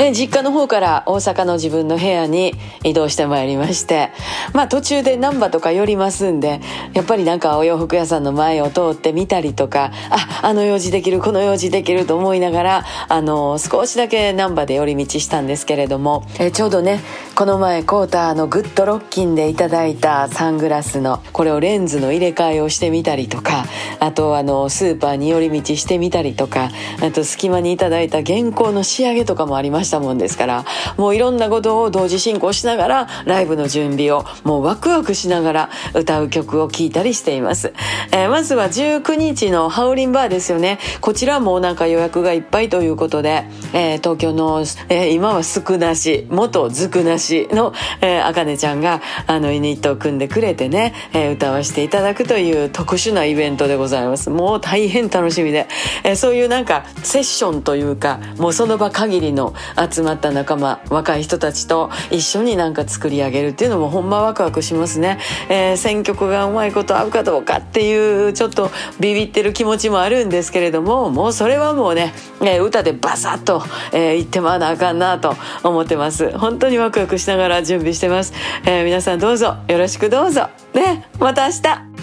え実家の方から大阪の自分の部屋に移動してまいりましてまあ途中で難波とか寄りますんでやっぱりなんかお洋服屋さんの前を通ってみたりとかああの用事できるこの用事できると思いながらあの少しだけ難波で寄り道したんですけれども、えちょうどねこの前コーターのグッドロッキンでいただいたサングラスのこれをレンズの入れ替えをしてみたりとかあとあのスーパーに寄り道してみたりとかあと隙間にいただいた原稿の仕上げとかもありましたもんですからもういろんなことを同時進行しながらライブの準備をもうワクワクしながら歌う曲を聴いたりしています、えー、まずは19日のハウリンバーですよね。こちらもなんか予約がいっぱいということで、えー、東京の、えー、今は少なし元ずくなしの、えー、あかねちゃんがあのユニットを組んでくれてね、えー、歌わせていただくという特殊なイベントでございます。もう大変楽しみで、えー、そういうなんかセッションというかもうその場限りの集まった仲間若い人たちと一緒になんか作り上げるっていうのもほんまワクワクしますね、えー、選曲がうまいこと合うかどうかっていうちょっとビビってる気持ちもあるんですけれどももうそれはもうね、えー、歌でバサッと、えー、言ってまわなあかんなと思ってます。本当にワクワククしながら準備してます、えー、皆さんどうぞ。よろしくどうぞ。ね。また明日。